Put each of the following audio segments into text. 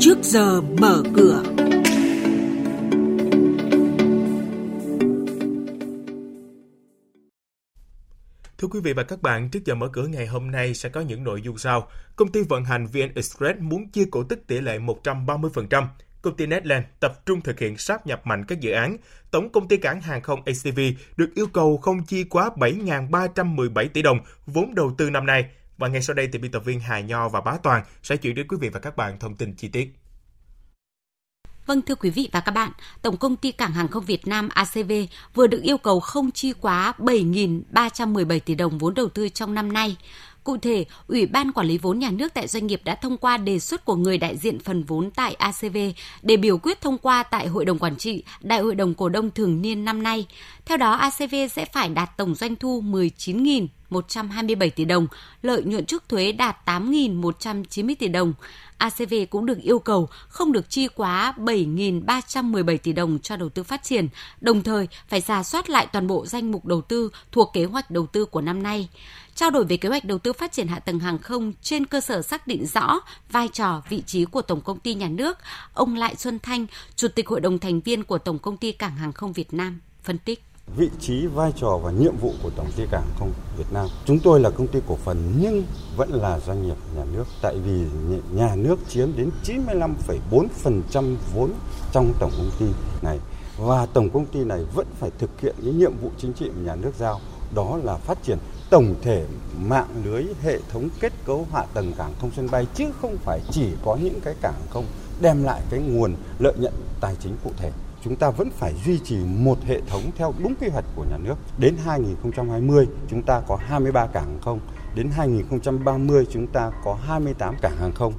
trước giờ mở cửa. Thưa quý vị và các bạn, trước giờ mở cửa ngày hôm nay sẽ có những nội dung sau. Công ty vận hành VN Express muốn chia cổ tức tỷ lệ 130%. Công ty Netland tập trung thực hiện sáp nhập mạnh các dự án. Tổng công ty cảng hàng không ACV được yêu cầu không chi quá 7.317 tỷ đồng vốn đầu tư năm nay. Và ngay sau đây thì biên tập viên Hà Nho và Bá Toàn sẽ chuyển đến quý vị và các bạn thông tin chi tiết. Vâng thưa quý vị và các bạn, Tổng công ty Cảng hàng không Việt Nam ACV vừa được yêu cầu không chi quá 7.317 tỷ đồng vốn đầu tư trong năm nay. Cụ thể, Ủy ban Quản lý vốn nhà nước tại doanh nghiệp đã thông qua đề xuất của người đại diện phần vốn tại ACV để biểu quyết thông qua tại Hội đồng Quản trị, Đại hội đồng cổ đông thường niên năm nay. Theo đó, ACV sẽ phải đạt tổng doanh thu 127 tỷ đồng, lợi nhuận trước thuế đạt 8.190 tỷ đồng. ACV cũng được yêu cầu không được chi quá 7.317 tỷ đồng cho đầu tư phát triển, đồng thời phải giả soát lại toàn bộ danh mục đầu tư thuộc kế hoạch đầu tư của năm nay trao đổi về kế hoạch đầu tư phát triển hạ tầng hàng không trên cơ sở xác định rõ vai trò, vị trí của Tổng công ty nhà nước, ông Lại Xuân Thanh, Chủ tịch Hội đồng thành viên của Tổng công ty Cảng hàng không Việt Nam phân tích vị trí, vai trò và nhiệm vụ của Tổng ty Cảng không Việt Nam. Chúng tôi là công ty cổ phần nhưng vẫn là doanh nghiệp nhà nước. Tại vì nhà nước chiếm đến 95,4% vốn trong tổng công ty này. Và tổng công ty này vẫn phải thực hiện những nhiệm vụ chính trị mà nhà nước giao. Đó là phát triển tổng thể mạng lưới hệ thống kết cấu hạ tầng cảng không sân bay chứ không phải chỉ có những cái cảng không đem lại cái nguồn lợi nhuận tài chính cụ thể chúng ta vẫn phải duy trì một hệ thống theo đúng quy hoạch của nhà nước. Đến 2020 chúng ta có 23 cảng hàng không, đến 2030 chúng ta có 28 cảng hàng không.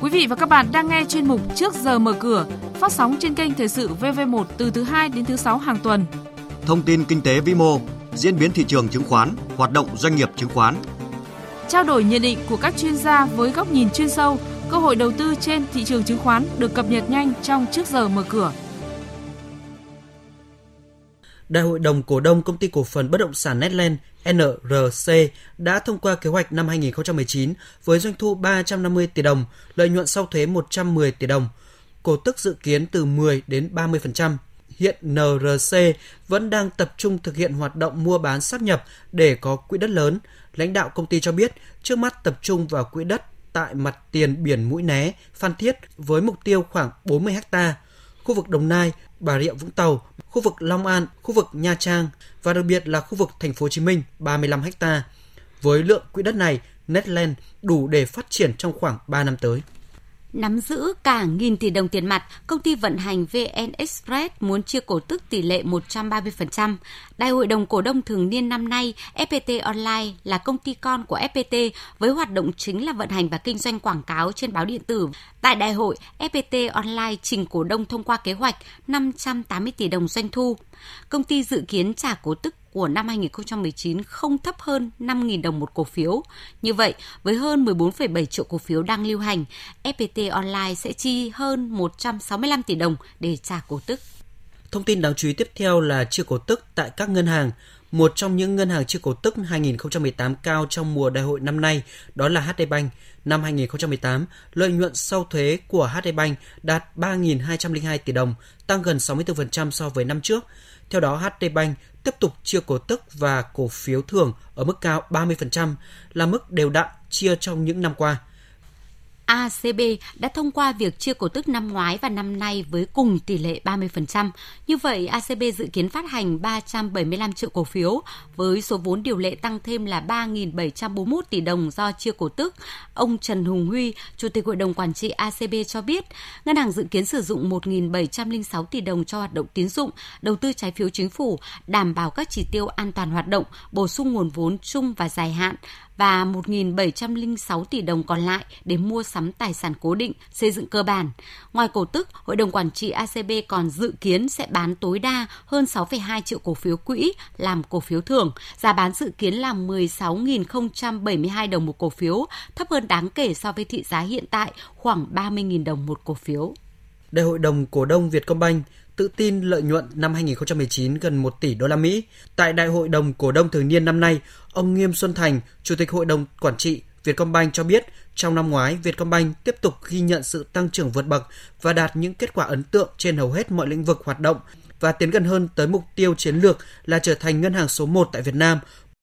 Quý vị và các bạn đang nghe chuyên mục Trước giờ mở cửa phát sóng trên kênh Thời sự VV1 từ thứ 2 đến thứ 6 hàng tuần. Thông tin kinh tế vĩ mô, diễn biến thị trường chứng khoán, hoạt động doanh nghiệp chứng khoán. Trao đổi nhận định của các chuyên gia với góc nhìn chuyên sâu, cơ hội đầu tư trên thị trường chứng khoán được cập nhật nhanh trong Trước giờ mở cửa. Đại hội đồng cổ đông công ty cổ phần bất động sản Netland NRC đã thông qua kế hoạch năm 2019 với doanh thu 350 tỷ đồng, lợi nhuận sau thuế 110 tỷ đồng, cổ tức dự kiến từ 10 đến 30%. Hiện NRC vẫn đang tập trung thực hiện hoạt động mua bán sáp nhập để có quỹ đất lớn. Lãnh đạo công ty cho biết, trước mắt tập trung vào quỹ đất tại mặt tiền biển Mũi Né, Phan Thiết với mục tiêu khoảng 40 ha. Khu vực Đồng Nai, Bà Rịa Vũng Tàu, khu vực Long An, khu vực Nha Trang và đặc biệt là khu vực Thành phố Hồ Chí Minh 35 ha. Với lượng quỹ đất này, Netland đủ để phát triển trong khoảng 3 năm tới. Nắm giữ cả nghìn tỷ đồng tiền mặt, công ty vận hành VN Express muốn chia cổ tức tỷ lệ 130%. Đại hội đồng cổ đông thường niên năm nay, FPT Online là công ty con của FPT với hoạt động chính là vận hành và kinh doanh quảng cáo trên báo điện tử. Tại đại hội, FPT Online trình cổ đông thông qua kế hoạch 580 tỷ đồng doanh thu. Công ty dự kiến trả cổ tức của năm 2019 không thấp hơn 5.000 đồng một cổ phiếu. Như vậy, với hơn 14,7 triệu cổ phiếu đang lưu hành, FPT Online sẽ chi hơn 165 tỷ đồng để trả cổ tức. Thông tin đáng chú ý tiếp theo là chia cổ tức tại các ngân hàng. Một trong những ngân hàng chia cổ tức 2018 cao trong mùa đại hội năm nay đó là HD Bank. Năm 2018, lợi nhuận sau thuế của HD Bank đạt 3.202 tỷ đồng, tăng gần 64% so với năm trước. Theo đó, HD Bank tiếp tục chia cổ tức và cổ phiếu thưởng ở mức cao 30% là mức đều đặn chia trong những năm qua. ACB đã thông qua việc chia cổ tức năm ngoái và năm nay với cùng tỷ lệ 30%. Như vậy, ACB dự kiến phát hành 375 triệu cổ phiếu với số vốn điều lệ tăng thêm là 3.741 tỷ đồng do chia cổ tức. Ông Trần Hùng Huy, Chủ tịch Hội đồng Quản trị ACB cho biết, ngân hàng dự kiến sử dụng 1.706 tỷ đồng cho hoạt động tín dụng, đầu tư trái phiếu chính phủ, đảm bảo các chỉ tiêu an toàn hoạt động, bổ sung nguồn vốn chung và dài hạn, và 1.706 tỷ đồng còn lại để mua sắm tài sản cố định, xây dựng cơ bản. Ngoài cổ tức, Hội đồng Quản trị ACB còn dự kiến sẽ bán tối đa hơn 6,2 triệu cổ phiếu quỹ làm cổ phiếu thưởng. Giá bán dự kiến là 16.072 đồng một cổ phiếu, thấp hơn đáng kể so với thị giá hiện tại khoảng 30.000 đồng một cổ phiếu. Đại hội đồng cổ đông Vietcombank tự tin lợi nhuận năm 2019 gần 1 tỷ đô la Mỹ. Tại Đại hội đồng cổ đông thường niên năm nay, ông Nghiêm Xuân Thành, Chủ tịch Hội đồng Quản trị Vietcombank cho biết, trong năm ngoái, Vietcombank tiếp tục ghi nhận sự tăng trưởng vượt bậc và đạt những kết quả ấn tượng trên hầu hết mọi lĩnh vực hoạt động và tiến gần hơn tới mục tiêu chiến lược là trở thành ngân hàng số 1 tại Việt Nam